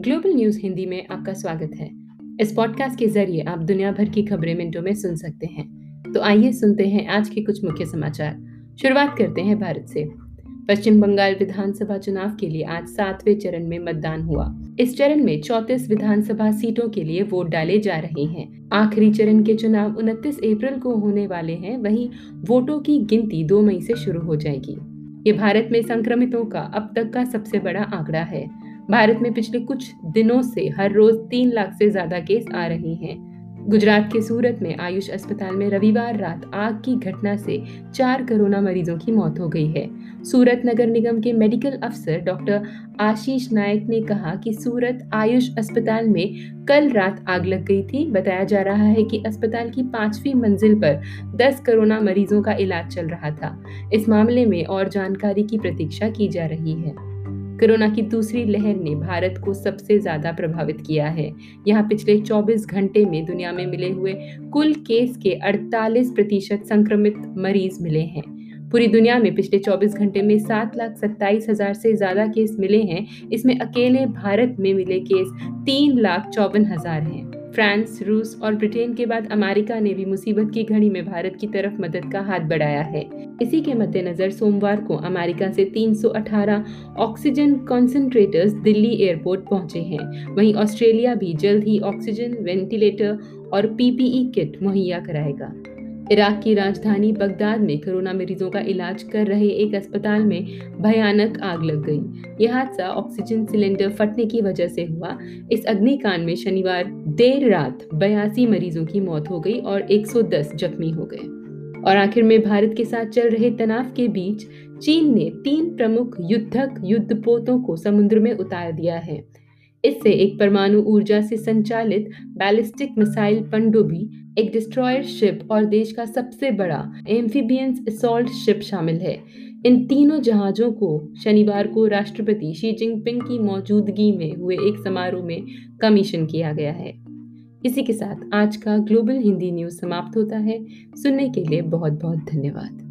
Global news Hindi में आपका स्वागत है। इस पॉडकास्ट के ज़रिए आप दुनिया भर की खबरें मिनटों में सुन सकते हैं। तो आइए सुनते हैं आज के कुछ मुख्य समाचार। शुरुआत करते हैं भारत से। पश्चिम बंगाल विधानसभा चुनाव के लिए आज सातवें चरण में मतदान हुआ। इस चरण में चौतीस विधानसभा सीटों के लिए वोट डाले जा रहे हैं। आखिरी चरण के चुनाव 29 अप्रैल को होने वाले हैं, वहीं वोटों की गिनती 2 मई से शुरू हो जाएगी। ये भारत में संक्रमितों का अब तक का सबसे बड़ा आंकड़ा है। भारत में पिछले कुछ दिनों से हर रोज तीन लाख से ज़्यादा केस आ रहे हैं। गुजरात के सूरत में आयुष अस्पताल में रविवार रात आग की घटना से चार कोरोना मरीजों की मौत हो गई है। सूरत नगर निगम के मेडिकल अफसर डॉक्टर आशीष नायक ने कहा कि सूरत आयुष अस्पताल में कल रात आग लग गई थी। बताया जा रहा है कि अस्पताल की पांचवी मंजिल पर 10 कोरोना मरीजों का इलाज चल रहा था। इस मामले में और जानकारी की प्रतीक्षा की जा रही है। कोरोना की दूसरी लहर ने भारत को सबसे ज़्यादा प्रभावित किया है। यहाँ पिछले 24 घंटे में दुनिया में मिले हुए कुल केस के 48 प्रतिशत संक्रमित मरीज़ मिले हैं। पूरी दुनिया में पिछले 24 घंटे में सात लाख सत्ताईस हज़ार से ज़्यादा केस मिले हैं। इसमें अकेले भारत में मिले केस तीन लाख चौवन हज़ार हैं। फ्रांस, रूस और ब्रिटेन के बाद अमेरिका ने भी मुसीबत की घड़ी में भारत की तरफ़ मदद का हाथ बढ़ाया है। इसी के मद्देनजर सोमवार को अमेरिका से 318 ऑक्सीजन कॉन्सेंट्रेटर्स दिल्ली एयरपोर्ट पहुँचे हैं। वहीं ऑस्ट्रेलिया भी जल्द ही ऑक्सीजन, वेंटिलेटर और पीपीई किट मुहैया कराएगा। इराक की राजधानी बगदाद में कोरोना मरीजों का इलाज कर रहे एक अस्पताल में भयानक आग लग गई। यह हादसा ऑक्सीजन सिलेंडर फटने की वजह से हुआ। इस अग्निकांड में शनिवार देर रात बयासी मरीजों की मौत हो गई और 110 जख्मी हो गए। और आखिर में भारत के साथ चल रहे तनाव के बीच चीन ने तीन प्रमुख युद्धक युद्धपोतों को समुद्र में उतार दिया है। इससे एक परमाणु ऊर्जा से संचालित बैलिस्टिक मिसाइल पनडुब्बी एक डिस्ट्रॉयर शिप और देश का सबसे बड़ा एम्फीबियंस असॉल्ट शिप शामिल है। इन तीनों जहाज़ों को शनिवार को राष्ट्रपति शी जिनपिंग की मौजूदगी में हुए एक समारोह में कमीशन किया गया है। इसी के साथ आज का ग्लोबल हिंदी न्यूज़ समाप्त होता है। सुनने के लिए बहुत बहुत धन्यवाद।